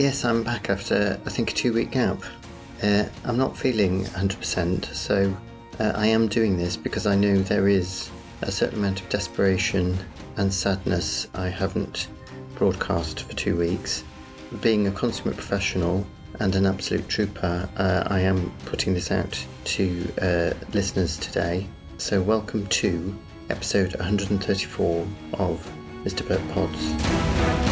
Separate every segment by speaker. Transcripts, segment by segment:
Speaker 1: Yes, I'm back after I think a two week gap. Uh, I'm not feeling 100%, so uh, I am doing this because I know there is a certain amount of desperation and sadness I haven't broadcast for two weeks. Being a consummate professional and an absolute trooper, uh, I am putting this out to uh, listeners today. So, welcome to episode 134 of Mr. Burt Pods.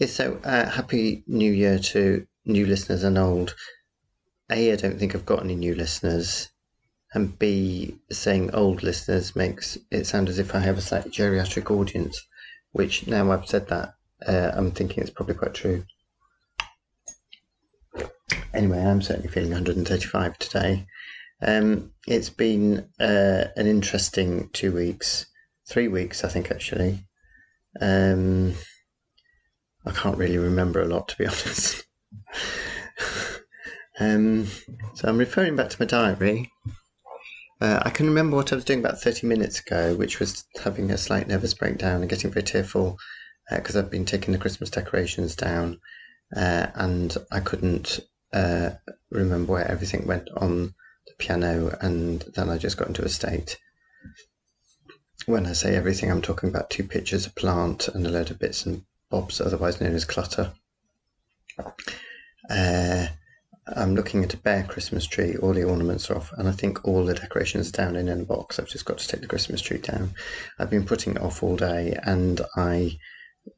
Speaker 1: Yes, so uh, happy new year to new listeners and old. A, I don't think I've got any new listeners. And B, saying old listeners makes it sound as if I have a slightly geriatric audience, which now I've said that, uh, I'm thinking it's probably quite true. Anyway, I'm certainly feeling 135 today. Um, it's been uh, an interesting two weeks, three weeks, I think, actually. Um, I can't really remember a lot, to be honest. um, so I'm referring back to my diary. Uh, I can remember what I was doing about 30 minutes ago, which was having a slight nervous breakdown and getting very tearful because uh, I've been taking the Christmas decorations down uh, and I couldn't uh, remember where everything went on the piano, and then I just got into a state. When I say everything, I'm talking about two pictures, a plant, and a load of bits and bobs, otherwise known as clutter. Uh, I'm looking at a bare Christmas tree. All the ornaments are off, and I think all the decorations are down in a box. I've just got to take the Christmas tree down. I've been putting it off all day, and I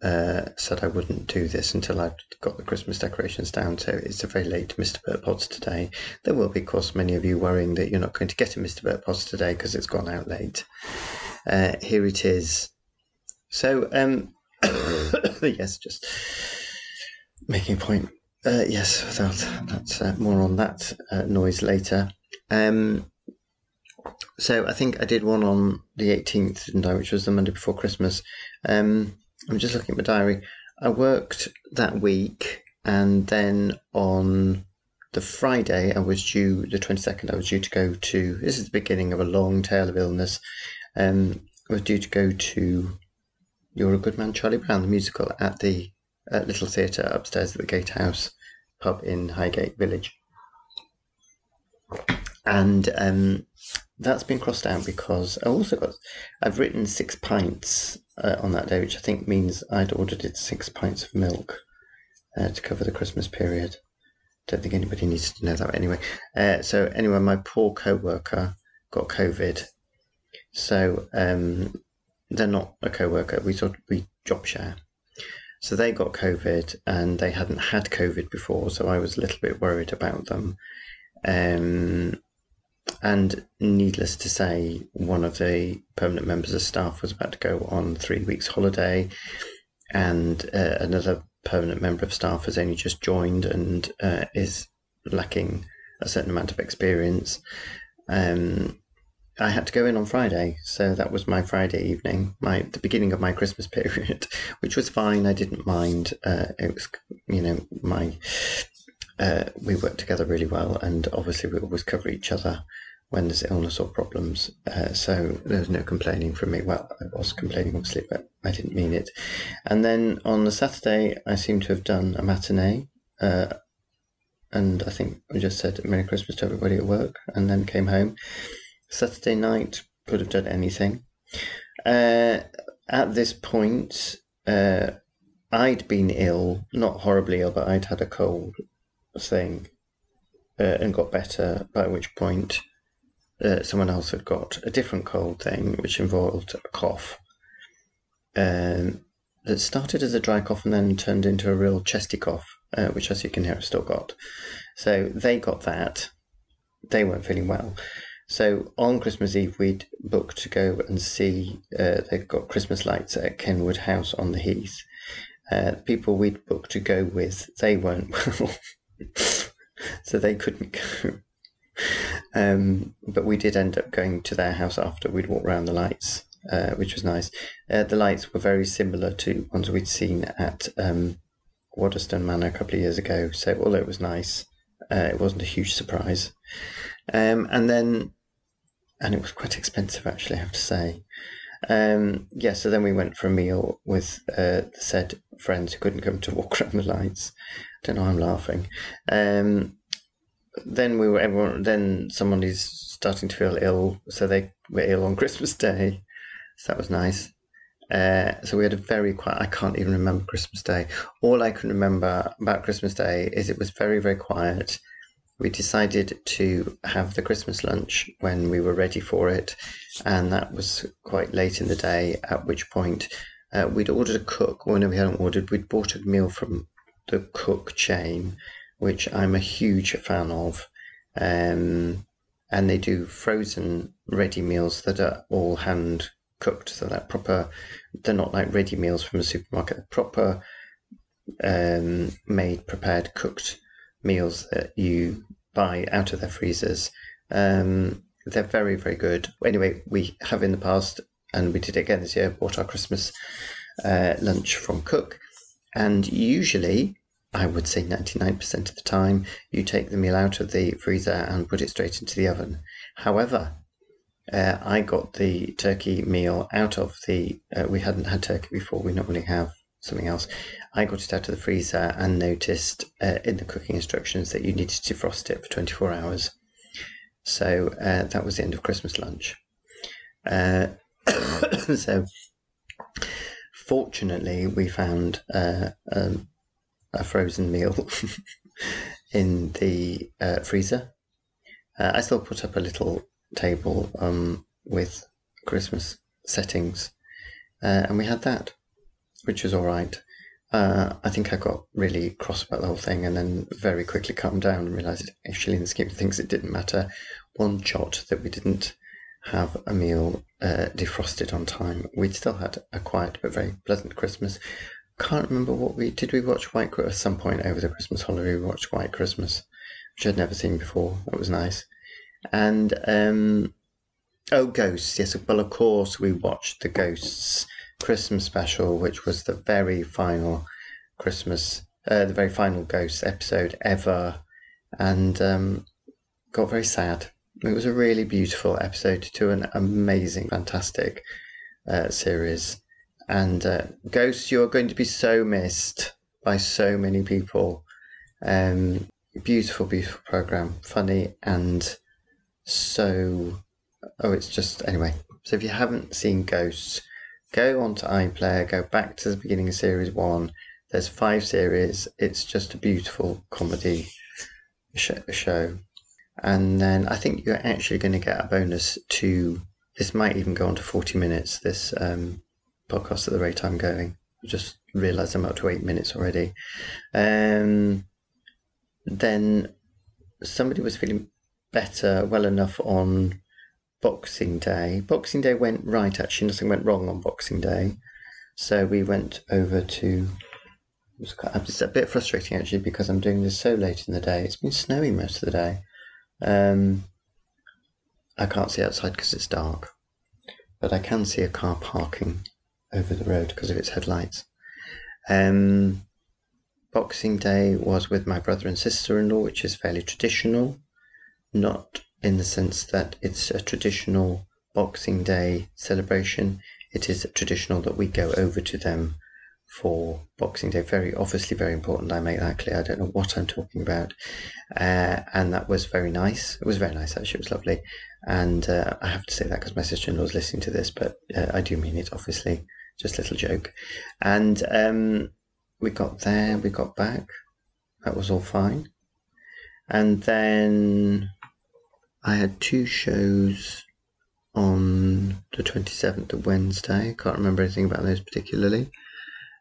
Speaker 1: uh, said I wouldn't do this until I'd got the Christmas decorations down. So it's a very late Mr. Burt Pods today. There will be, of course, many of you worrying that you're not going to get a Mr. Burt Pods today because it's gone out late. Uh, here it is. So, um, yes, just making a point. Uh, yes, that, that's uh, more on that uh, noise later. Um, so I think I did one on the 18th, didn't I, which was the Monday before Christmas. Um, I'm just looking at my diary. I worked that week, and then on the Friday, I was due, the 22nd, I was due to go to, this is the beginning of a long tale of illness. Um, I was due to go to you're a Good Man, Charlie Brown, the musical at the uh, Little Theatre upstairs at the Gatehouse pub in Highgate Village. And um, that's been crossed out because I also got, I've written six pints uh, on that day, which I think means I'd ordered it six pints of milk uh, to cover the Christmas period. Don't think anybody needs to know that anyway. Uh, so anyway, my poor co-worker got COVID. So um, they're not a co-worker. We sort of, we job share. So they got COVID and they hadn't had COVID before, so I was a little bit worried about them. Um, and needless to say, one of the permanent members of staff was about to go on three weeks holiday, and uh, another permanent member of staff has only just joined and uh, is lacking a certain amount of experience. Um, I had to go in on Friday, so that was my Friday evening, my the beginning of my Christmas period, which was fine. I didn't mind. Uh, it was, you know, my uh, we worked together really well, and obviously we always cover each other when there's illness or problems. Uh, so was no complaining from me. Well, I was complaining obviously, but I didn't mean it. And then on the Saturday, I seem to have done a matinee. Uh, and I think I just said Merry Christmas to everybody at work, and then came home. Saturday night could have done anything. Uh, at this point, uh, I'd been ill, not horribly ill, but I'd had a cold thing uh, and got better, by which point uh, someone else had got a different cold thing, which involved a cough. Um, that started as a dry cough and then turned into a real chesty cough, uh, which, as you can hear, I've still got. So they got that. They weren't feeling well. So on Christmas Eve, we'd booked to go and see. Uh, they've got Christmas lights at Kenwood House on the Heath. Uh, the people we'd booked to go with, they weren't well, so they couldn't go. Um, but we did end up going to their house after. We'd walked around the lights, uh, which was nice. Uh, the lights were very similar to ones we'd seen at um, Waddesdon Manor a couple of years ago. So although it was nice, uh, it wasn't a huge surprise. Um, and then and it was quite expensive actually. I have to say. Um, yeah, so then we went for a meal with uh, the said friends who couldn't come to walk around the lights. I don't know. I'm laughing. Um, then we were everyone. Then someone is starting to feel ill, so they were ill on Christmas Day. So that was nice. Uh, so we had a very quiet. I can't even remember Christmas Day. All I can remember about Christmas Day is it was very very quiet. We decided to have the Christmas lunch when we were ready for it, and that was quite late in the day. At which point, uh, we'd ordered a cook. Well, no, we hadn't ordered. We'd bought a meal from the cook chain, which I'm a huge fan of. Um, and they do frozen ready meals that are all hand cooked, so that proper. They're not like ready meals from a supermarket. Proper um, made, prepared, cooked meals that you buy out of their freezers. Um, they're very, very good. Anyway, we have in the past, and we did it again this year, bought our Christmas uh, lunch from Cook. And usually, I would say 99% of the time, you take the meal out of the freezer and put it straight into the oven. However, uh, I got the turkey meal out of the. Uh, we hadn't had turkey before. We normally have something else. I got it out of the freezer and noticed uh, in the cooking instructions that you needed to defrost it for 24 hours. So uh, that was the end of Christmas lunch. Uh, so fortunately, we found uh, um, a frozen meal in the uh, freezer. I still put up a little table um, with Christmas settings, uh, and we had that, which was all right. Uh, I think I got really cross about the whole thing, and then very quickly calmed down and realised actually, in the scheme of things, it didn't matter one jot that we didn't have a meal uh, defrosted on time. We'd still had a quiet but very pleasant Christmas. Can't remember what we did. We watch White Christmas at some point over the Christmas holiday. We watched White Christmas, which I'd never seen before. That was nice. And um, oh, Ghosts. Yes, well, of course we watched the Ghosts Christmas special, which was the very final Christmas, uh, the very final Ghosts episode ever, and um, got very sad. It was a really beautiful episode to an amazing, fantastic uh, series. And uh, Ghosts, you're going to be so missed by so many people. Um, beautiful, beautiful program, funny and so, oh, it's just anyway. So if you haven't seen Ghosts, go on to iPlayer, go back to the beginning of series one. There's five series. It's just a beautiful comedy show. And then I think you're actually going to get a bonus to this might even go on to 40 minutes, this um, podcast at the rate I'm going. I just realised I'm up to eight minutes already. Um, then somebody was feeling better, well enough on Boxing Day. Boxing Day went right, actually, nothing went wrong on Boxing Day. So we went over to. It's a bit frustrating actually because I'm doing this so late in the day. It's been snowing most of the day. Um, I can't see outside because it's dark, but I can see a car parking over the road because of its headlights. Um, Boxing Day was with my brother and sister in law, which is fairly traditional not in the sense that it's a traditional Boxing Day celebration. It is traditional that we go over to them for Boxing Day. Very obviously, very important. I make that clear. I don't know what I'm talking about, uh, and that was very nice. It was very nice actually. It was lovely, and uh, I have to say that because my sister-in-law is listening to this, but uh, I do mean it. Obviously, just a little joke, and um, we got there. We got back. That was all fine, and then I had two shows on the 27th of Wednesday. I can't remember anything about those particularly.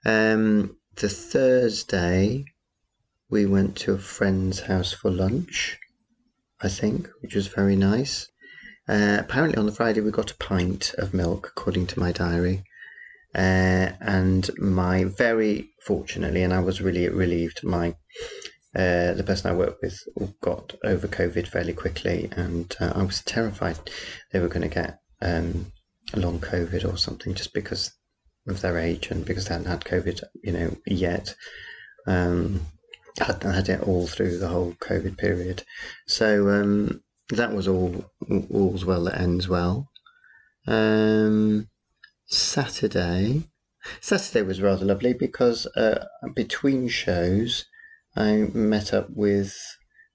Speaker 1: Um, the Thursday, we went to a friend's house for lunch, I think, which was very nice. Uh, apparently, on the Friday, we got a pint of milk, according to my diary. Uh, and my very fortunately, and I was really relieved, my uh, the person I worked with got over COVID fairly quickly, and uh, I was terrified they were going to get um, long COVID or something just because of their age and because they hadn't had COVID, you know, yet. Um, hadn't had it all through the whole COVID period. So um, that was all all's well that ends well. Um, Saturday, Saturday was rather lovely because uh, between shows, I met up with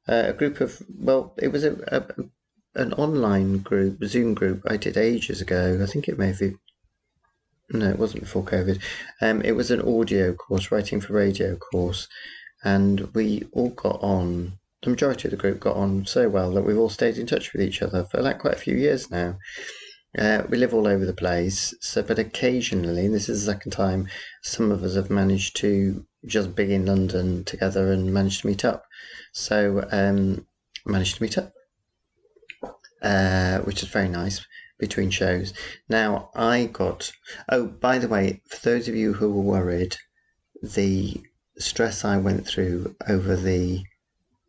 Speaker 1: uh, a group of well, it was a, a an online group, Zoom group I did ages ago. I think it may be no, it wasn't before COVID. Um, it was an audio course, writing for radio course, and we all got on. The majority of the group got on so well that we've all stayed in touch with each other for like quite a few years now. Uh, we live all over the place, so but occasionally, and this is the second time, some of us have managed to just be in London together and managed to meet up. So um, managed to meet up, uh, which is very nice between shows. Now, I got. Oh, by the way, for those of you who were worried, the stress I went through over the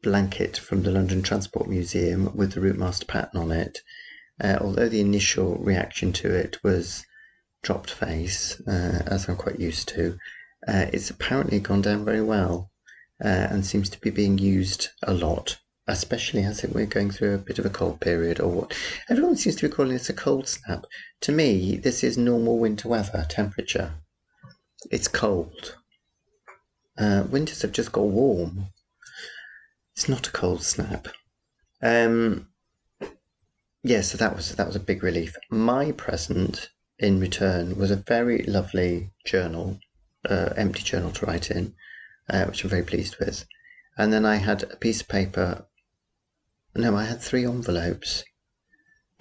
Speaker 1: blanket from the London Transport Museum with the Routemaster pattern on it, uh, although the initial reaction to it was dropped face, uh, as I'm quite used to, uh, it's apparently gone down very well uh, and seems to be being used a lot especially as we're going through a bit of a cold period or what. Everyone seems to be calling this a cold snap. To me, this is normal winter weather temperature. It's cold. Uh, winters have just got warm. It's not a cold snap. Um, yeah, so that was that was a big relief. My present in return was a very lovely journal, uh, empty journal to write in, uh, which I'm very pleased with. And then I had a piece of paper no, I had three envelopes.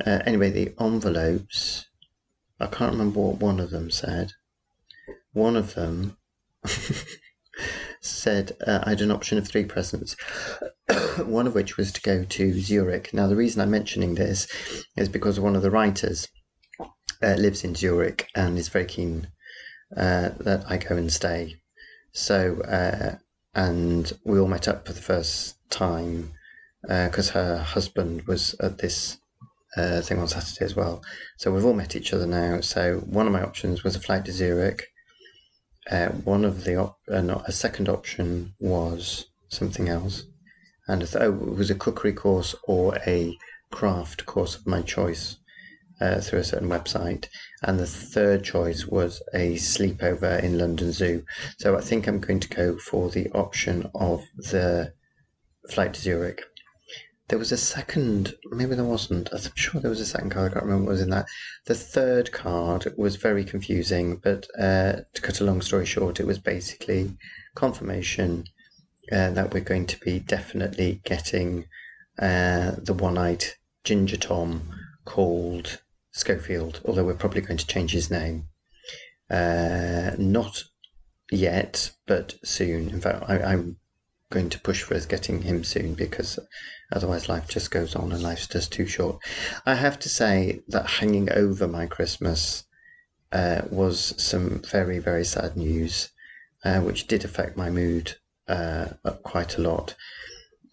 Speaker 1: Uh, anyway, the envelopes, I can't remember what one of them said. One of them said uh, I had an option of three presents, one of which was to go to Zurich. Now, the reason I'm mentioning this is because one of the writers uh, lives in Zurich and is very keen uh, that I go and stay. So, uh, and we all met up for the first time because uh, her husband was at this uh, thing on Saturday as well. So we've all met each other now. So one of my options was a flight to Zurich. Uh, one of the op- not, a second option was something else, and th- oh, it was a cookery course or a craft course of my choice uh, through a certain website. And the third choice was a sleepover in London Zoo. So I think I'm going to go for the option of the flight to Zurich. There was a second, maybe there wasn't. I'm sure there was a second card. I can't remember what was in that. The third card was very confusing, but uh, to cut a long story short, it was basically confirmation uh, that we're going to be definitely getting uh, the one-eyed Ginger Tom called Schofield, although we're probably going to change his name. Uh, not yet, but soon. In fact, I, I'm going to push for us getting him soon because otherwise life just goes on and life's just too short. I have to say that hanging over my Christmas uh, was some very, very sad news, uh, which did affect my mood uh, quite a lot.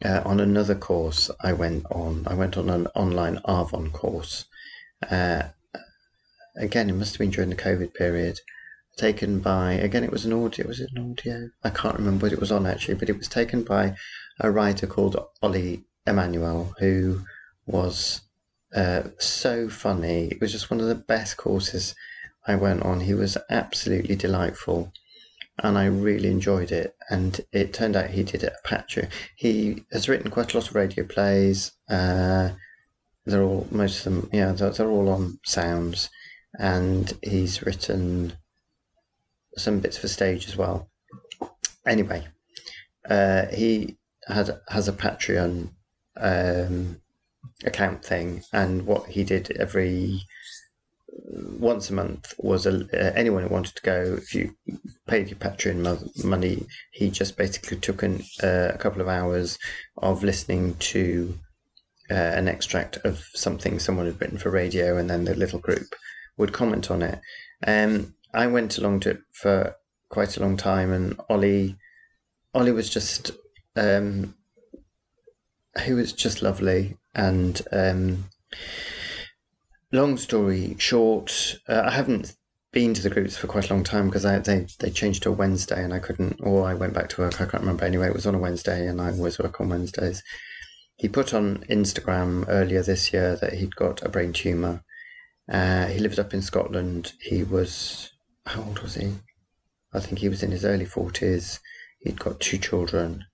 Speaker 1: Uh, on another course I went on, I went on an online Arvon course. Uh, again, it must have been during the COVID period. Taken by again it was an audio was it an audio? I can't remember what it was on actually but it was taken by a writer called ollie emanuel who was uh, so funny. It was just one of the best courses i went on. He was absolutely delightful and i really enjoyed it. And it turned out he did it at apache he has written quite a lot of radio plays uh, they're all most of them yeah they're, they're all on sounds and he's written some bits for stage as well. Anyway, uh, he had has a Patreon um, account thing, and what he did every once a month was a, uh, anyone who wanted to go. If you paid your Patreon mo- money, he just basically took an, uh, a couple of hours of listening to uh, an extract of something someone had written for radio, and then the little group would comment on it. Um, I went along to it for quite a long time, and Ollie, Ollie was just, um, he was just lovely. And um, long story short, uh, I haven't been to the groups for quite a long time because they they changed to a Wednesday, and I couldn't, or I went back to work. I can't remember. Anyway, it was on a Wednesday, and I always work on Wednesdays. He put on Instagram earlier this year that he'd got a brain tumor. Uh, he lived up in Scotland. He was how old was he? I think he was in his early forties. He'd got two children,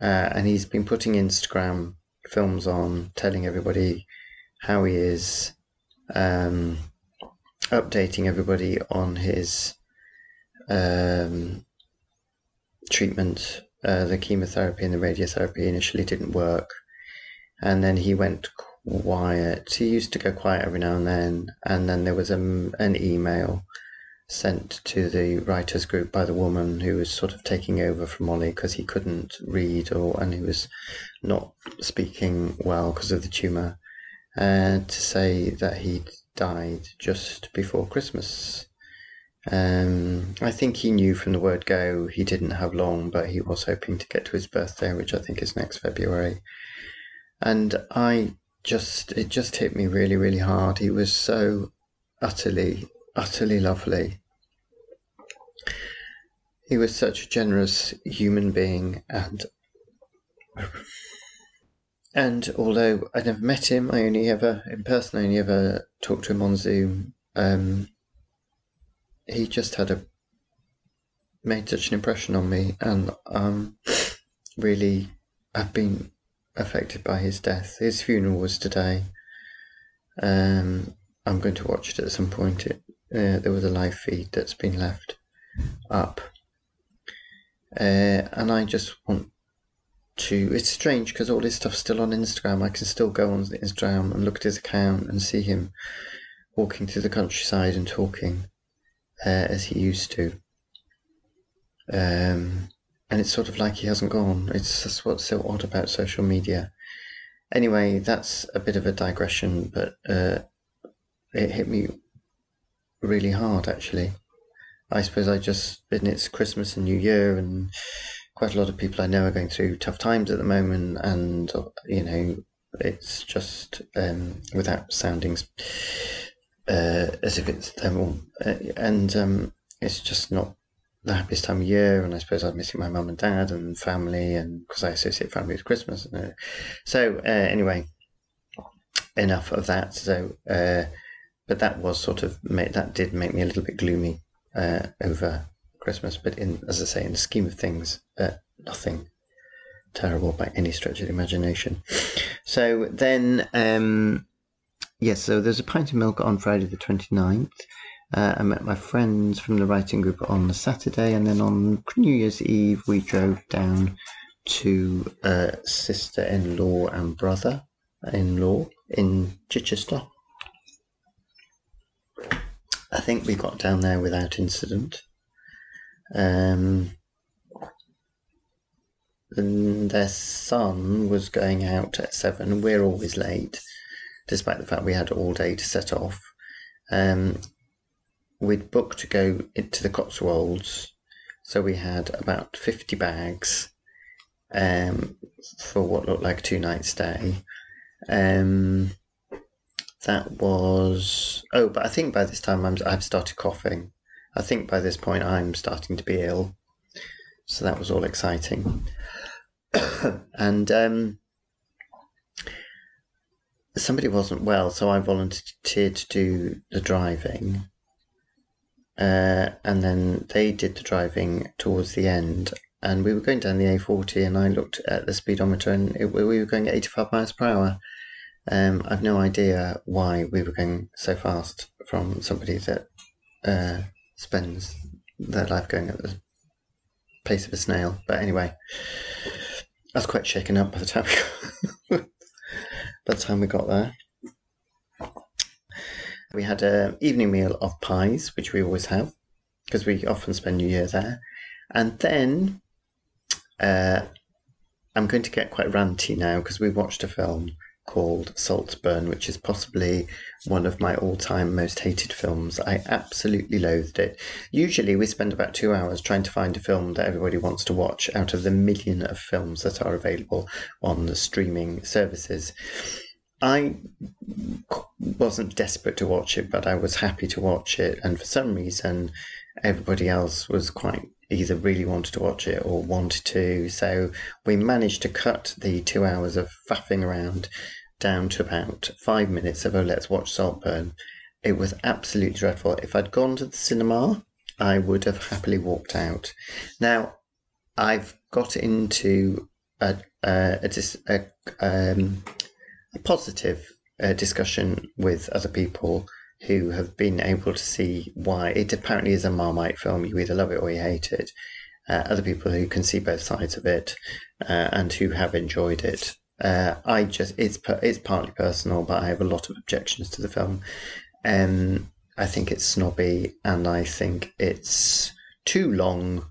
Speaker 1: uh, and he's been putting Instagram films on, telling everybody how he is, um, updating everybody on his um, treatment. Uh, the chemotherapy and the radiotherapy initially didn't work and then he went quiet. He used to go quiet every now and then, and then there was a, an email sent to the writers group by the woman who was sort of taking over from Ollie because he couldn't read or and he was not speaking well because of the tumor, uh, to say that he'd died just before Christmas. Um, I think he knew from the word go he didn't have long, but he was hoping to get to his birthday, which I think is next February and I just it just hit me really really hard. He was so utterly utterly lovely. He was such a generous human being and and although I never met him, I only ever in person I only ever talked to him on Zoom. Um, he just had a made such an impression on me, and um, really I've been affected by his death. His funeral was today. Um, I'm going to watch it at some point. It, uh, there was a live feed that's been left up. Uh, and I just want to. It's strange because all his stuff's still on Instagram. I can still go on Instagram and look at his account and see him walking through the countryside and talking uh, as he used to. Um, and it's sort of like he hasn't gone. It's just what's so odd about social media. Anyway, that's a bit of a digression, but uh, it hit me really hard actually. I suppose I just, and it's Christmas and New Year, and quite a lot of people I know are going through tough times at the moment, and you know, it's just um, without sounding uh, as if it's them all, uh, and um, it's just not the happiest time of year, and I suppose I'm missing my mum and dad and family, and because I associate family with Christmas. So uh, anyway, enough of that. So, uh, but that was sort of made, that did make me a little bit gloomy uh, over Christmas. But in as I say, in the scheme of things, uh, nothing terrible by any stretch of the imagination. So then, um, yes. So there's a pint of milk on Friday the 29th. Uh, I met my friends from the writing group on the Saturday, and then on New Year's Eve, we drove down to uh, sister in law and brother in law in Chichester. I think we got down there without incident. Um, and their son was going out at seven. We're always late, despite the fact we had all day to set off. Um, we'd booked to go into the Cotswolds, so we had about 50 bags um, for what looked like a two night stay. Um, that was oh, but I think by this time I'm, I've started coughing. I think by this point I'm starting to be ill, so that was all exciting. and um, somebody wasn't well, so I volunteered to do the driving. Uh, and then they did the driving towards the end. And we were going down the A40, and I looked at the speedometer, and it, we were going at 85 miles per hour. Um, I've no idea why we were going so fast from somebody that uh, spends their life going at the pace of a snail. But anyway, I was quite shaken up by the time we got, by the time we got there. We had an evening meal of pies, which we always have, because we often spend New Year there. And then uh, I'm going to get quite ranty now because we watched a film called Saltburn, which is possibly one of my all time most hated films. I absolutely loathed it. Usually, we spend about two hours trying to find a film that everybody wants to watch out of the million of films that are available on the streaming services. I wasn't desperate to watch it, but I was happy to watch it, and for some reason, everybody else was quite either really wanted to watch it or wanted to. So we managed to cut the two hours of faffing around down to about five minutes of, oh, let's watch Saltburn. It was absolutely dreadful. If I'd gone to the cinema, I would have happily walked out. Now, I've got into a, a, a, a, um, positive uh, discussion with other people who have been able to see why it apparently is a Marmite film. You either love it or you hate it. Uh, other people who can see both sides of it uh, and who have enjoyed it. Uh, I just it's it's partly personal, but I have a lot of objections to the film. Um, I think it's snobby, and I think it's too long.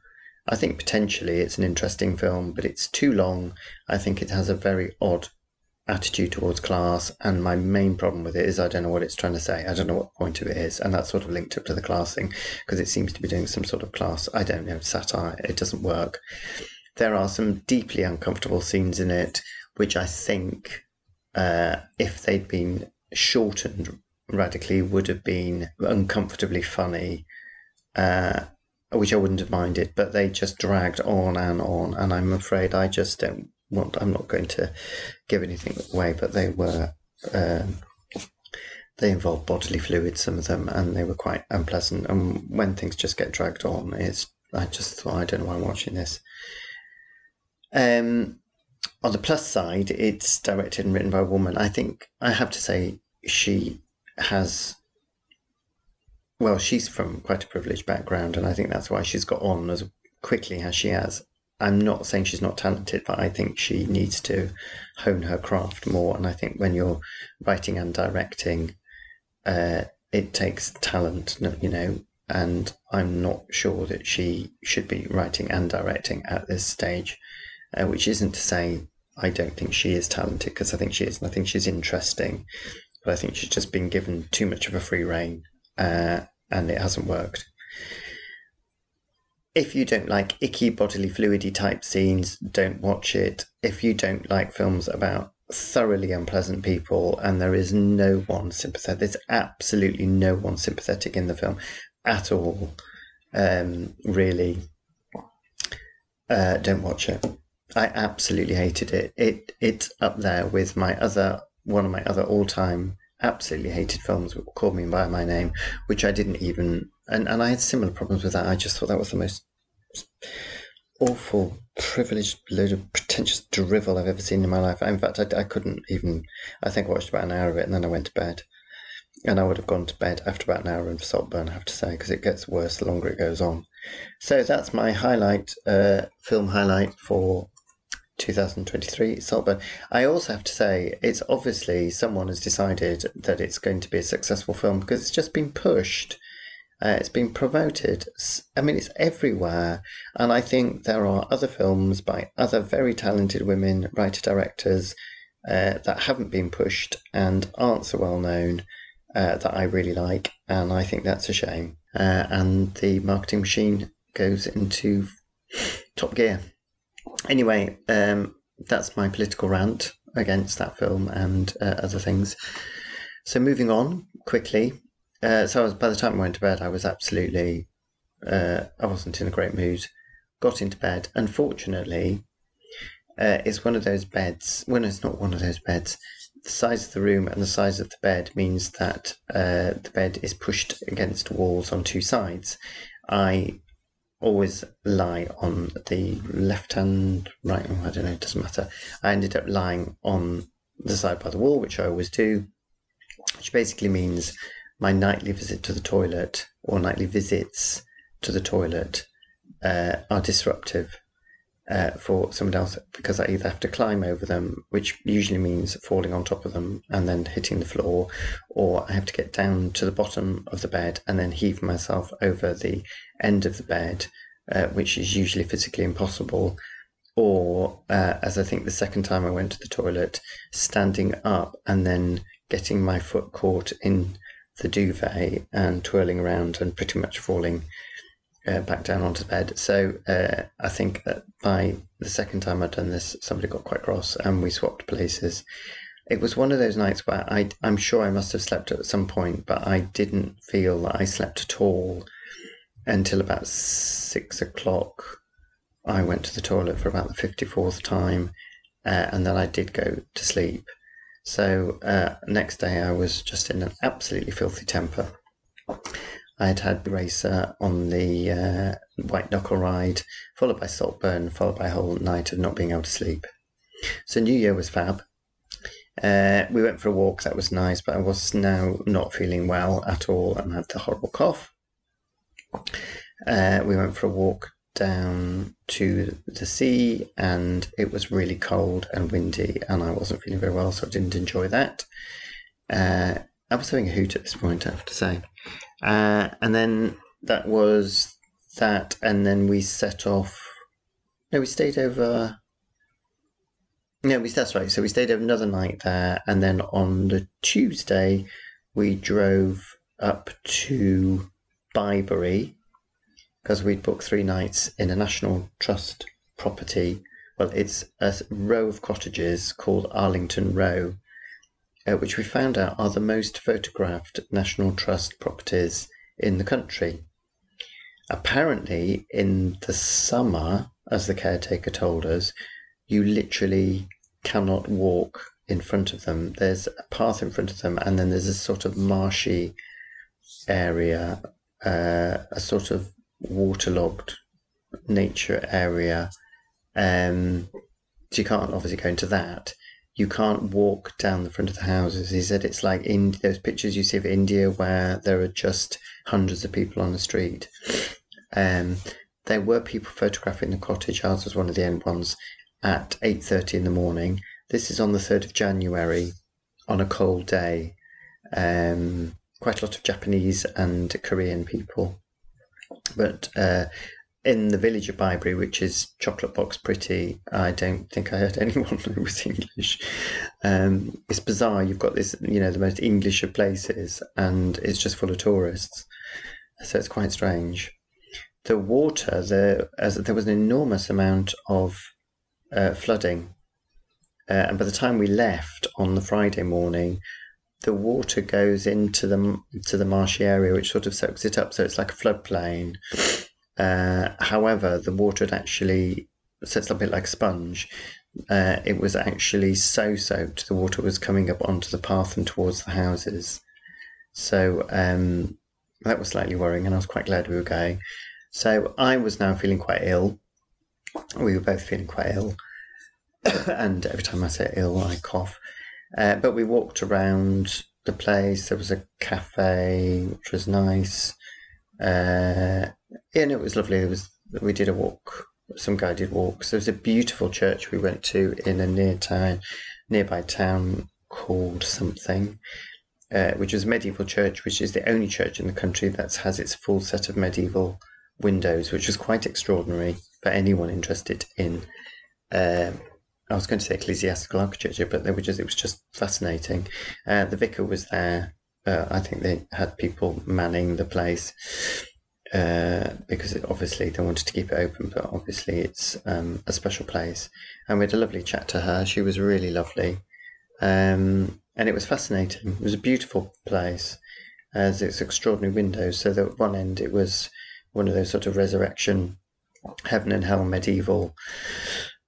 Speaker 1: I think potentially it's an interesting film, but it's too long. I think it has a very odd attitude towards class and my main problem with it is I don't know what it's trying to say. I don't know what the point of it is. And that's sort of linked up to the class thing because it seems to be doing some sort of class, I don't know, satire. It doesn't work. There are some deeply uncomfortable scenes in it, which I think, uh, if they'd been shortened radically, would have been uncomfortably funny. Uh, which I wouldn't have minded, but they just dragged on and on, and I'm afraid I just don't I'm not going to give anything away, but they were. Um, they involved bodily fluids, some of them, and they were quite unpleasant. And when things just get dragged on, it's I just thought I don't know why I'm watching this. Um, on the plus side, it's directed and written by a woman. I think I have to say she has. Well, she's from quite a privileged background, and I think that's why she's got on as quickly as she has. I'm not saying she's not talented, but I think she needs to hone her craft more. And I think when you're writing and directing, uh, it takes talent, you know. And I'm not sure that she should be writing and directing at this stage, uh, which isn't to say I don't think she is talented, because I think she is, and I think she's interesting. But I think she's just been given too much of a free rein, uh, and it hasn't worked if you don't like icky bodily fluidy type scenes, don't watch it. If you don't like films about thoroughly unpleasant people and there is no one sympathetic, there's absolutely no one sympathetic in the film at all, um, really, uh, don't watch it. I absolutely hated it. It it's up there with my other one of my other all time absolutely hated films called Me by My Name, which I didn't even and, and I had similar problems with that. I just thought that was the most awful, privileged load of pretentious drivel I've ever seen in my life. In fact, I, I couldn't even. I think I watched about an hour of it and then I went to bed. And I would have gone to bed after about an hour of Saltburn, I have to say, because it gets worse the longer it goes on. So that's my highlight, uh, film highlight for 2023 Saltburn. I also have to say, it's obviously someone has decided that it's going to be a successful film because it's just been pushed uh, it's been promoted. I mean, it's everywhere. And I think there are other films by other very talented women, writer directors, uh, that haven't been pushed and aren't so well known uh, that I really like. And I think that's a shame. Uh, and the marketing machine goes into top gear. Anyway, um, that's my political rant against that film and uh, other things. So moving on quickly, uh, so was, by the time I went to bed, I was absolutely, uh, I wasn't in a great mood. Got into bed. Unfortunately, uh, it's one of those beds. Well, it's not one of those beds. The size of the room and the size of the bed means that uh, the bed is pushed against walls on two sides. I always lie on the left hand, right, I don't know, it doesn't matter. I ended up lying on the side by the wall, which I always do, which basically means my nightly visit to the toilet or nightly visits to the toilet uh, are disruptive uh, for someone else because I either have to climb over them, which usually means falling on top of them and then hitting the floor, or I have to get down to the bottom of the bed and then heave myself over the end of the bed, uh, which is usually physically impossible. Or, uh, as I think the second time I went to the toilet, standing up and then getting my foot caught in the duvet and twirling around and pretty much falling uh, back down onto the bed. So uh, I think that by the second time I'd done this, somebody got quite cross and we swapped places. It was one of those nights where I, I'm sure I must have slept at some point, but I didn't feel that I slept at all. until about six o'clock. I went to the toilet for about the 54th time, uh, and then I did go to sleep. So uh, next day I was just in an absolutely filthy temper. I had had the racer on the uh, white knuckle ride, followed by Saltburn, followed by a whole night of not being able to sleep. So New Year was fab. Uh, we went for a walk, that was nice, but I was now not feeling well at all and had the horrible cough. Uh, we went for a walk down to the sea and it was really cold and windy and I wasn't feeling very well, so I didn't enjoy that. Uh, I was having a hoot at this point, I have to say. Uh, and then that was that, and then we set off. No, we stayed over. No, we that's right. So we stayed over another night there, and then on the Tuesday, we drove up to Bibury because we'd booked three nights in a National Trust property. Well, it's a row of cottages called Arlington Row, uh, which we found out are the most photographed National Trust properties in the country. Apparently, in the summer, as the caretaker told us, you literally cannot walk in front of them. There's a path in front of them, and then there's a sort of marshy area, uh, a sort of waterlogged nature area. Um, so you can't obviously go into that you can't walk down the front of the houses. He said it's like in those pictures you see of India where there are just hundreds of people on the street. Um, there were people photographing the cottage. Ours was one of the end ones at eight thirty in the morning. This is on the third of January, on a cold day. Um, quite a lot of Japanese and Korean people, but uh, in the village of Bibury, which is chocolate box pretty, I don't think I heard anyone who was English. Um, it's bizarre. You've got this, you know, the most English of places, and it's just full of tourists. So it's quite strange. The water, there, as there was an enormous amount of uh, flooding, uh, and by the time we left on the Friday morning, the water goes into the to the marshy area, which sort of soaks it up. So it's like a floodplain uh, however, the water had actually sits a bit like sponge. Uh, it was actually so soaked, the water was coming up onto the path and towards the houses. So um, that was slightly worrying, and I was quite glad we were going. So I was now feeling quite ill. We were both feeling quite ill, and every time I say ill, I cough. Uh, but we walked around the place. There was a cafe, which was nice. Uh, yeah, no, it was lovely. It was we did a walk, some guided walks. There was a beautiful church we went to in a near town, nearby town called something, uh, which was a medieval church, which is the only church in the country that has its full set of medieval windows, which was quite extraordinary for anyone interested in. Uh, I was going to say ecclesiastical architecture, but they were just it was just fascinating. Uh, the vicar was there. I think they had people manning the place uh, because it, obviously they wanted to keep it open, but obviously it's um, a special place. And we had a lovely chat to her. She was really lovely. Um, and it was fascinating. It was a beautiful place as its extraordinary windows. So that at one end it was one of those sort of resurrection, heaven and hell medieval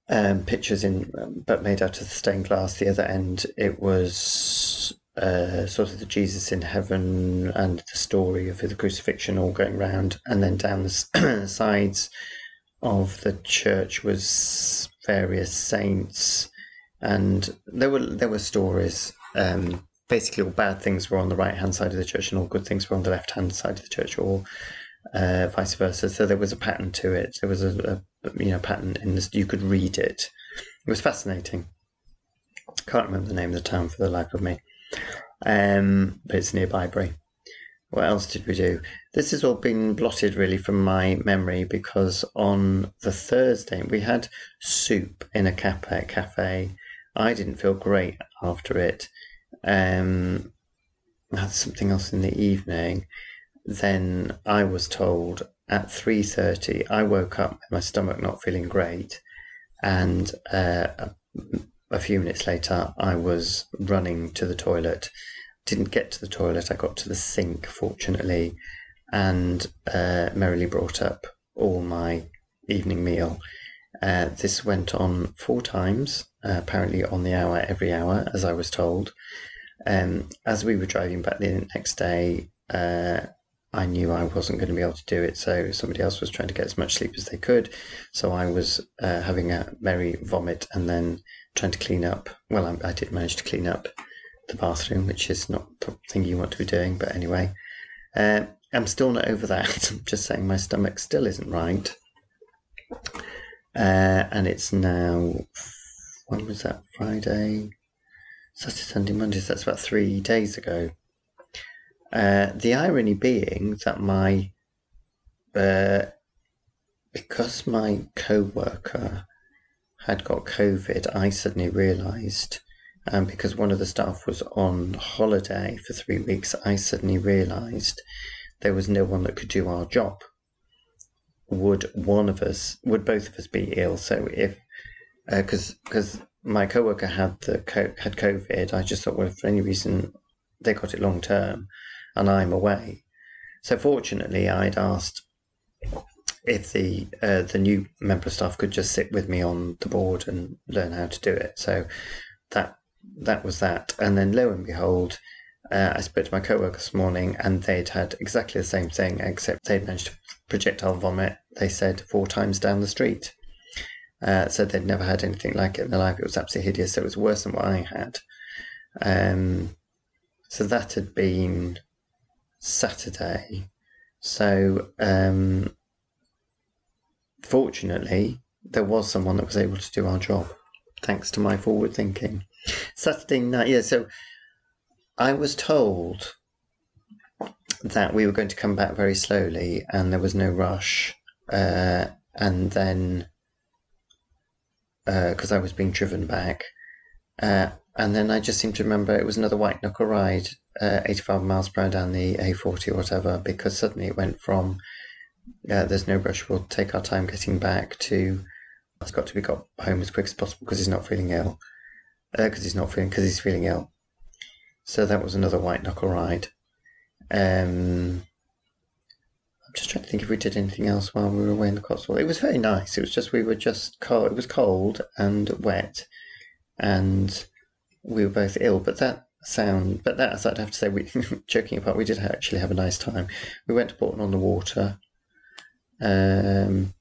Speaker 1: um, pictures in, but made out of stained glass. The other end it was uh, sort of the Jesus in heaven and the story of the crucifixion all going round, and then down the sides of the church was various saints, and there were there were stories. Um, basically, all bad things were on the right hand side of the church, and all good things were on the left hand side of the church, or uh, vice versa. So there was a pattern to it. There was a, a you know pattern in this. You could read it. It was fascinating. Can't remember the name of the town for the life of me. Um, it's near Bibury. What else did we do? This has all been blotted really from my memory because on the Thursday we had soup in a cafe. Cafe. I didn't feel great after it. Um, I had something else in the evening. Then I was told at three thirty. I woke up with my stomach not feeling great, and uh, a few minutes later, I was running to the toilet. Didn't get to the toilet, I got to the sink, fortunately. and uh, merrily brought up all my evening meal. Uh, this went on four times, uh, apparently on the hour every hour, as I was told. Um, as we were driving back the next day, uh, I knew I wasn't going to be able to do it, so somebody else was trying to get as much sleep as they could. So I was uh, having a merry vomit and then trying to clean up. Well, I, I, did manage to clean up the bathroom, which is not the thing you want to be doing, but anyway. Uh, I'm still not over that. I'm just saying my stomach still isn't right. Uh, and it's now, when was that? Friday? Saturday, Sunday, Monday. So that's about three days ago. Uh, the irony being that my, uh, because my co-worker had got COVID, I suddenly realised, um, because one of the staff was on holiday for three weeks, I suddenly realised there was no one that could do our job. Would one of us, would both of us be ill? So if, because uh, because my coworker had the had COVID, I just thought, well, for any reason they got it long term, and I'm away. So fortunately, I'd asked if the uh, the new member of staff could just sit with me on the board and learn how to do it. So that that was that. And then lo and behold, uh, I spoke to my co-worker this morning, and they'd had exactly the same thing, except they'd managed to projectile vomit. They said four times down the street. Uh, said they'd never had anything like it in their life. It was absolutely hideous. So it was worse than what I had. Um, so that had been Saturday. So, um, fortunately, there was someone that was able to do our job, thanks to my forward thinking. Saturday night, yeah, so I was told that we were going to come back very slowly and there was no rush. Uh, and then, because uh, I was being driven back, uh, and then I just seem to remember it was another white knuckle ride uh, 85 miles per hour down the A40 or whatever because suddenly it went from uh, there's no rush, we'll take our time getting back to it's got to be got home as quick as possible because he's not feeling ill. Because uh, he's not feeling, because he's feeling ill. So that was another white knuckle ride. Um, I'm just trying to think if we did anything else while we were away in the Cotswold. It was very nice. It was just we were just cold. It was cold and wet, and we were both ill. But that sound. But that I'd have to say, we joking apart, we did actually have a nice time. We went to Bourton on the Water. Um,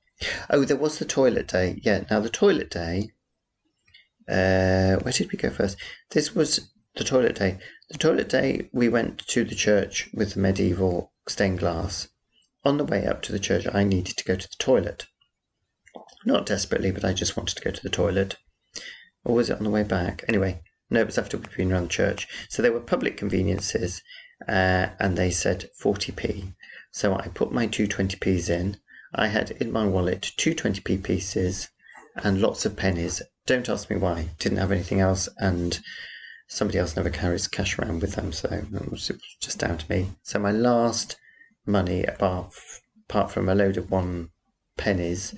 Speaker 1: oh, there was the toilet day. Yeah, now the toilet day. Uh, where did we go first? This was the toilet day. The toilet day, we went to the church with the medieval stained glass. On the way up to the church, I needed to go to the toilet. Not desperately, but I just wanted to go to the toilet. Or was it on the way back? Anyway, no, it was after we'd been around the church. So there were public conveniences, uh, and they said 40p. So I put my two 20p's in. I had in my wallet two 20p pieces and lots of pennies. Don't ask me why. Didn't have anything else, and somebody else never carries cash around with them, so it was just down to me. So my last money, apart, apart from a load of one pennies,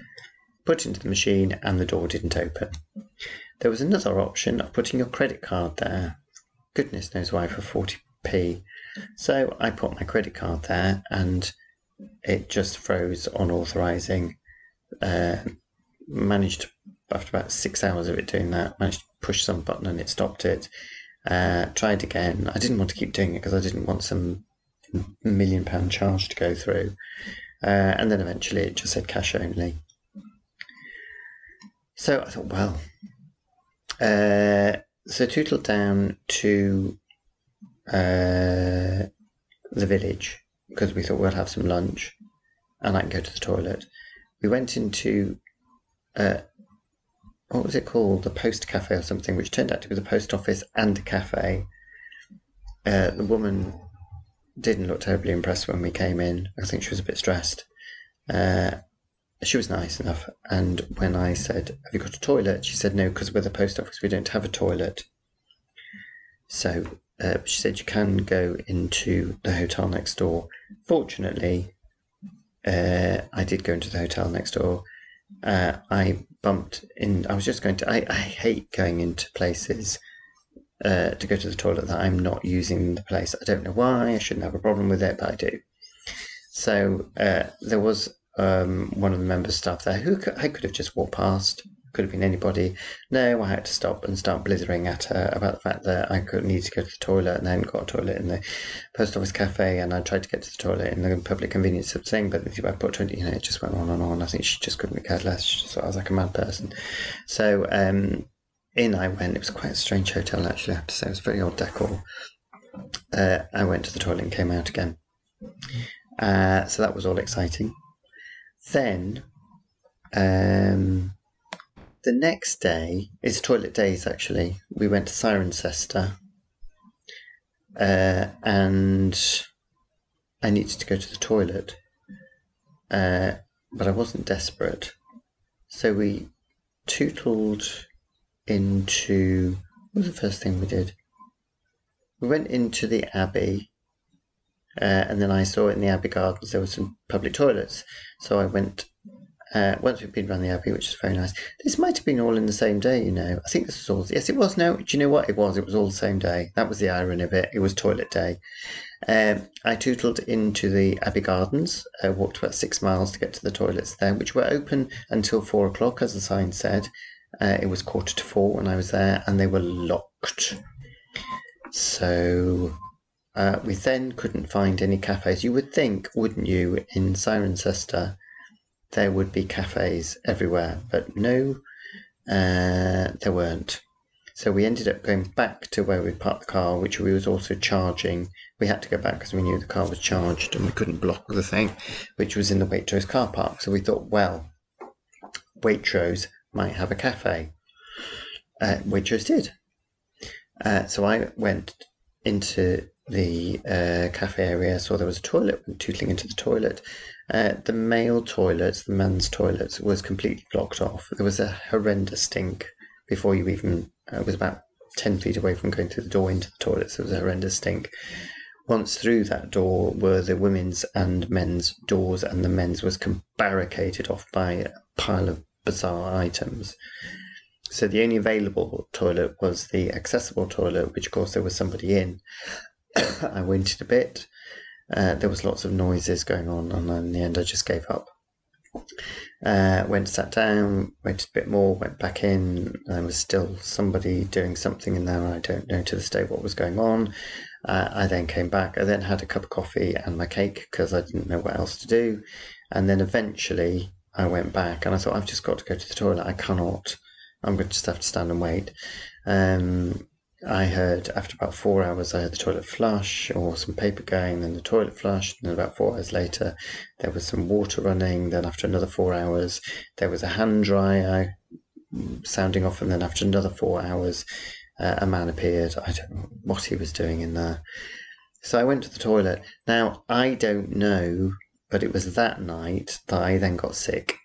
Speaker 1: put into the machine, and the door didn't open. There was another option of putting your credit card there. Goodness knows why for 40p. So I put my credit card there and it just froze on authorizing. Uh, managed, after about six hours of it doing that, managed to push some button and it stopped it. Uh, tried again. I didn't want to keep doing it because I didn't want some million pound charge to go through. Uh, and then eventually it just said cash only. So I thought, well, uh, so tootled down to uh, the village because we thought we'd have some lunch and I can go to the toilet. We went into uh, what was it called? The post cafe or something, which turned out to be the post office and a cafe. Uh, the woman didn't look terribly impressed when we came in. I think she was a bit stressed. Uh, she was nice enough. And when I said, Have you got a toilet? She said, No, because we're the post office, we don't have a toilet. So uh, she said, You can go into the hotel next door. Fortunately, uh, I did go into the hotel next door. Uh, I bumped in, I was just going to, I, I hate going into places uh, to go to the toilet that I'm not using the place. I don't know why, I shouldn't have a problem with it, but I do. So uh, there was um, one of the members staff there who I could have just walked past. Could have been anybody. No, I had to stop and start blithering at her about the fact that I could need to go to the toilet and I hadn't got a toilet in the post office cafe and I tried to get to the toilet in the public convenience thing, but if I put 20, you know, it just went on and on. I think she just couldn't be cared less. She thought I was like a mad person. So um, in I went. It was quite a strange hotel, actually, I have to say. It was very old decor. Uh, I went to the toilet and came out again. Uh, so that was all exciting. Then, um, the next day is toilet days. Actually, we went to Cirencester, uh, and I needed to go to the toilet, uh, but I wasn't desperate, so we tootled into. What was the first thing we did? We went into the Abbey, uh, and then I saw in the Abbey Gardens there were some public toilets. So I went uh, once we'd been around the Abbey, which was very nice. This might have been all in the same day, you know. I think this was all. Yes, it was. No, do you know what it was? It was all the same day. That was the irony of it. It was toilet day. Um, I tootled into the Abbey Gardens. I walked about six miles to get to the toilets there, which were open until four o'clock, as the sign said. Uh, it was quarter to four when I was there, and they were locked. So uh, we then couldn't find any cafes. You would think, wouldn't you, in Cirencester, there would be cafes everywhere, but no, uh, there weren't. So we ended up going back to where we parked the car, which we was also charging. We had to go back because we knew the car was charged and we couldn't block the thing, which was in the Waitrose car park. So we thought, well, Waitrose might have a cafe. Uh, Waitrose did. Uh, so I went into the uh, cafe area, saw there was a toilet, went tootling into the toilet. Uh, the male toilets, the men's toilets, was completely blocked off. There was a horrendous stink before you even, uh, was about 10 feet away from going through the door into the toilets. There was a horrendous stink. Once through that door were the women's and men's doors, and the men's was barricaded off by a pile of bizarre items. So the only available toilet was the accessible toilet, which of course there was somebody in. I waited a bit. Uh, there was lots of noises going on, and in the end, I just gave up. Uh, went, sat down, waited a bit more, went back in. There was still somebody doing something in there. and I don't know to this day what was going on. Uh, I then came back. I then had a cup of coffee and my cake because I didn't know what else to do. And then eventually I went back and I thought, I've just got to go to the toilet. I cannot. I'm going to just have to stand and wait. Um, I heard after about four hours, I heard the toilet flush or some paper going, then the toilet flush, And then about four hours later, there was some water running. Then after another four hours, there was a hand dryer sounding off. And then after another four hours, uh, a man appeared. I don't know what he was doing in there. So I went to the toilet. Now, I don't know, but it was that night that I then got sick.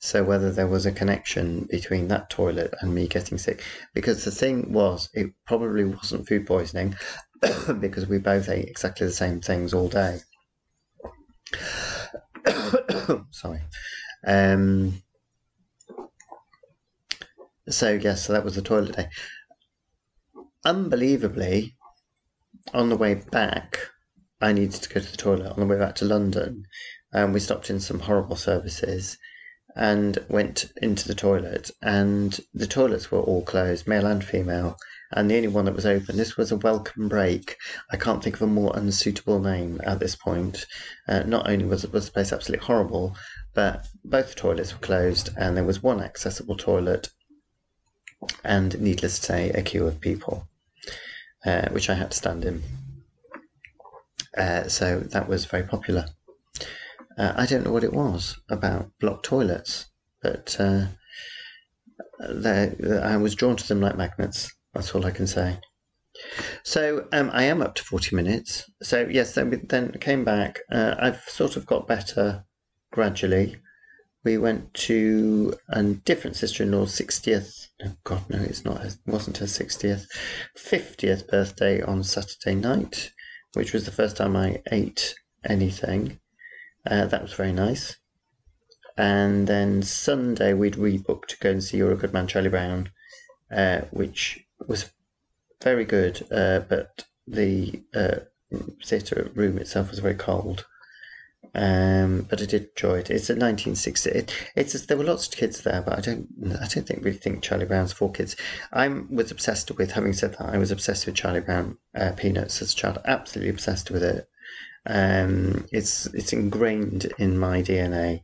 Speaker 1: So whether there was a connection between that toilet and me getting sick, because the thing was, it probably wasn't food poisoning, because we both ate exactly the same things all day. Sorry. Um, so yes, so that was the toilet day. Unbelievably, on the way back, I needed to go to the toilet. On the way back to London, and we stopped in some horrible services and went into the toilet, and the toilets were all closed, male and female, and the only one that was open. This was a welcome break. I can't think of a more unsuitable name at this point. Uh, not only was, was the place absolutely horrible, but both toilets were closed, and there was one accessible toilet, and needless to say, a queue of people, uh, which I had to stand in. Uh, so that was very popular. Uh, I don't know what it was about block toilets, but uh, I was drawn to them like magnets. That's all I can say. So um, I am up to 40 minutes. So, yes, then we then came back. Uh, I've sort of got better gradually. We went to a different sister in law's 60th. Oh, God, no, it's not. It wasn't her 60th. 50th birthday on Saturday night, which was the first time I ate anything. Uh, that was very nice. And then Sunday we'd rebooked to go and see You're a Good Man, Charlie Brown, uh, which was very good, uh, but the uh, theatre room itself was very cold. Um, but I did enjoy it. It's a 1960. It, it's there were lots of kids there, but I don't I don't think really think Charlie Brown's for kids. I was obsessed with. Having said that, I was obsessed with Charlie Brown uh, Peanuts as a child. Absolutely obsessed with it. Um, it's it's ingrained in my DNA.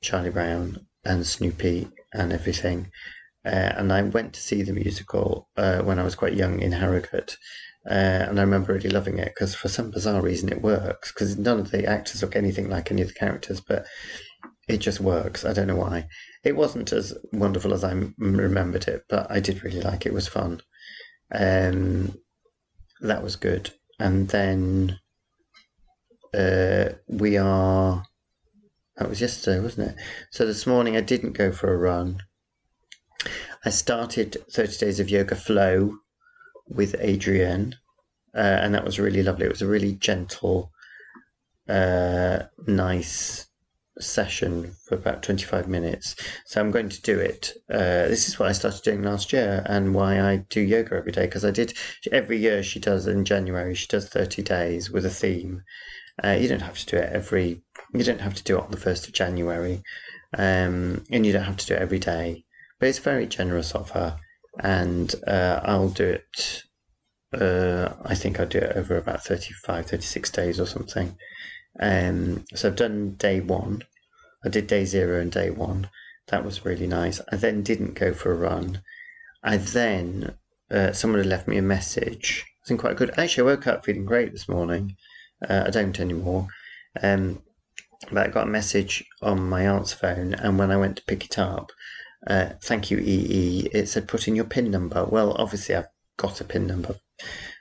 Speaker 1: Charlie Brown and Snoopy and everything. Uh, and I went to see the musical uh, when I was quite young in Harrogate. Uh, and I remember really loving it because for some bizarre reason it works because none of the actors look anything like any of the characters, but it just works. I don't know why. It wasn't as wonderful as I remembered it, but I did really like it. It was fun. Um, that was good. And then uh, we are. That was yesterday, wasn't it? So this morning I didn't go for a run. I started 30 Days of Yoga Flow with Adriene, uh, and that was really lovely. It was a really gentle, uh, nice session for about 25 minutes. So I'm going to do it. Uh, this is what I started doing last year and why I do yoga every day because I did every year she does in January, she does 30 days with a theme. Uh, you don't have to do it every, you don't have to do it on the 1st of January um, and you don't have to do it every day. But it's very generous of her and uh, I'll do it. Uh, I think I'll do it over about 35, 36 days or something. Um, so I've done day one. I did day zero and day one. That was really nice. I then didn't go for a run. I then, uh, someone had left me a message. It's been quite good. Actually, I woke up feeling great this morning. Uh, I don't anymore. Um, but I got a message on my aunt's phone, and when I went to pick it up, uh, thank you, EE. It said put in your PIN number. Well, obviously, I've got a PIN number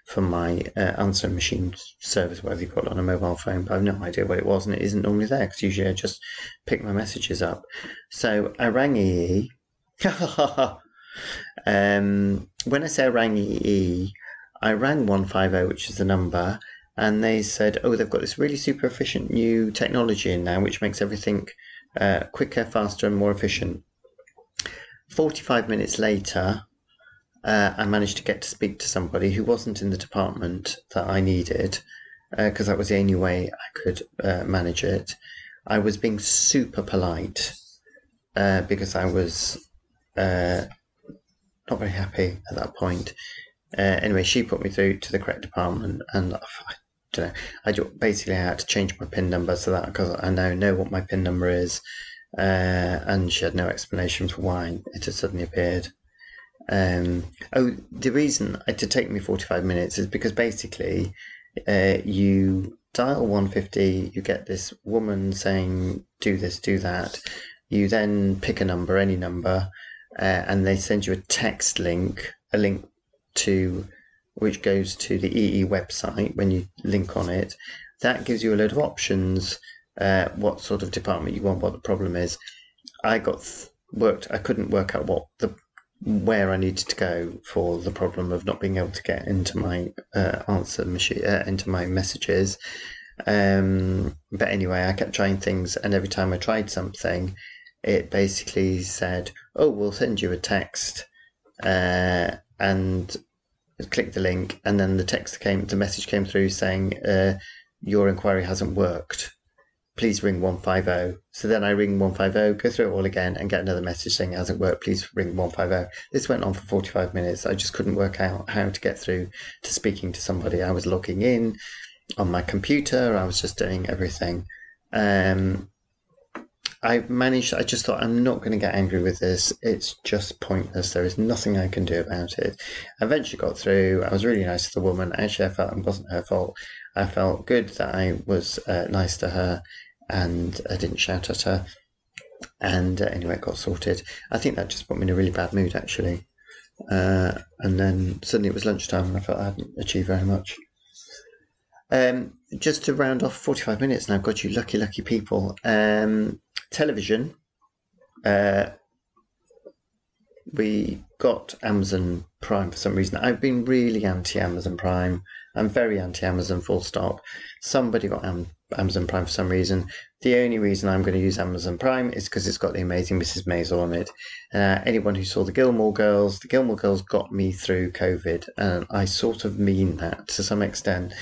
Speaker 1: for my uh, answering machine service, whatever you call it on a mobile phone, but I've no idea what it was, and it isn't normally there because usually I just pick my messages up. So I rang EE. um, when I say I rang EE, I rang 150, which is the number, and they said, oh, they've got this really super efficient new technology in now, which makes everything uh, quicker, faster, and more efficient. 45 minutes later, uh, I managed to get to speak to somebody who wasn't in the department that I needed, because uh, that was the only way I could uh, manage it. I was being super polite uh, because I was uh, not very happy at that point. Anyway, she put me through to the correct department, and I I basically had to change my PIN number so that because I now know what my PIN number is, and she had no explanation for why it had suddenly appeared. Um, oh, the reason it did take me 45 minutes is because basically uh, you dial 150, you get this woman saying, do this, do that. You then pick a number, any number, uh, and they send you a text link, a link to which goes to the EE website when you link on it. That gives you a load of options, uh, what sort of department you want, what the problem is. I got th- worked, I couldn't work out what the where I needed to go for the problem of not being able to get into my uh, answer machine, uh, into my messages. Um, but anyway, I kept trying things, and every time I tried something, it basically said, "Oh, we'll send you a text," uh, and click the link, and then the text came, the message came through saying, uh, "Your inquiry hasn't worked." please ring 150. So then I ring 150, go through it all again, and get another message saying it hasn't worked, please ring 150. This went on for 45 minutes. I just couldn't work out how to get through to speaking to somebody. I was logging in on my computer, I was just doing everything. Um, I managed, I just thought, I'm not going to get angry with this. It's just pointless. There is nothing I can do about it. I eventually got through. I was really nice to the woman. Actually, I felt it wasn't her fault. I felt good that I was uh, nice to her and I didn't shout at her. And uh, anyway, it got sorted. I think that just put me in a really bad mood, actually. Uh, and then suddenly it was lunchtime, and I felt I hadn't achieved very much. Um, just to round off 45 minutes now, God, you lucky, lucky people. Um, television. Uh, we got Amazon Prime for some reason. I've been really anti Amazon Prime. I'm very anti Amazon, full stop. Somebody got Am- Amazon Prime for some reason. The only reason I'm going to use Amazon Prime is because it's got the amazing Mrs. Maisel on it. Uh, anyone who saw the Gilmore Girls, the Gilmore Girls got me through COVID, and I sort of mean that to some extent.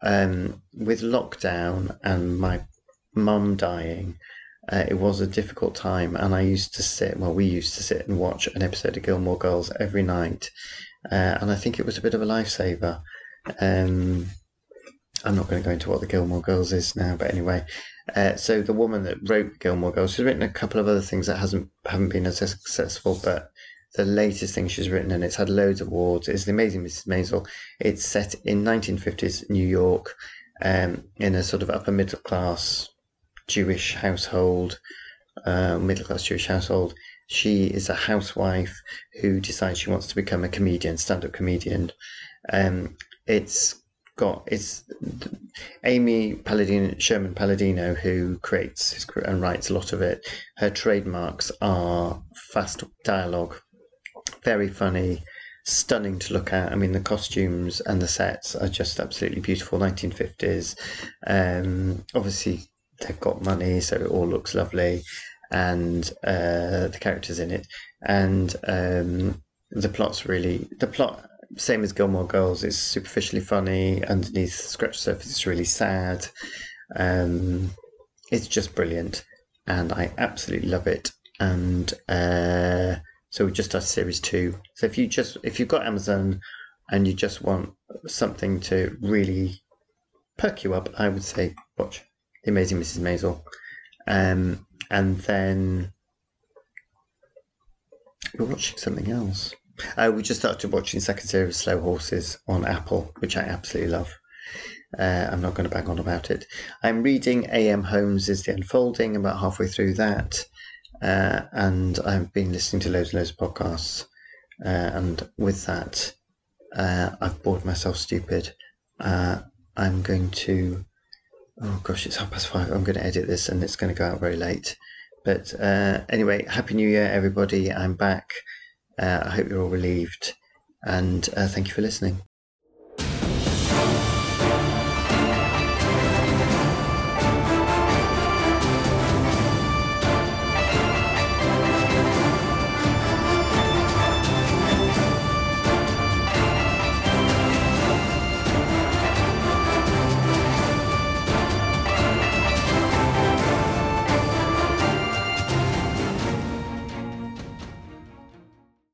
Speaker 1: Um, with lockdown and my mum dying, uh, it was a difficult time, and I used to sit. Well, we used to sit and watch an episode of Gilmore Girls every night, uh, and I think it was a bit of a lifesaver. Um, I'm not going to go into what the Gilmore Girls is now, but anyway. Uh, so the woman that wrote Gilmore Girls, she's written a couple of other things that hasn't haven't been as successful, but the latest thing she's written, and it's had loads of awards, is The Amazing Mrs. Maisel. It's set in 1950s New York, um, in a sort of upper middle class Jewish household, uh, middle class Jewish household. She is a housewife who decides she wants to become a comedian, stand up comedian. Um, it's got it's Amy Palladino, Sherman Palladino, who creates and writes a lot of it. Her trademarks are fast dialogue, very funny, stunning to look at. I mean, the costumes and the sets are just absolutely beautiful. 1950s. Um, obviously, they've got money, so it all looks lovely, and uh, the characters in it, and um, the plot's really the plot. Same as Gilmore Girls, is superficially funny. Underneath the scratch surface, it's really sad. Um, it's just brilliant, and I absolutely love it. And uh, so we just started series two. So if you just if you've got Amazon and you just want something to really perk you up, I would say watch The Amazing Mrs. Maisel. Um, and then we're watching something else. Uh, we just started watching second series Slow Horses on Apple, which I absolutely love. Uh, I'm not going to bang on about it. I'm reading A.M. Homes is The Unfolding, about halfway through that. Uh, and I've been listening to loads and loads of podcasts. Uh, and with that, uh, I've bored myself stupid. Uh, I'm going to. Oh gosh, it's half past five. I'm going to edit this and it's going to go out very late. But uh, anyway, Happy New Year, everybody. I'm back. Uh, I hope you're all relieved. And thank you for listening.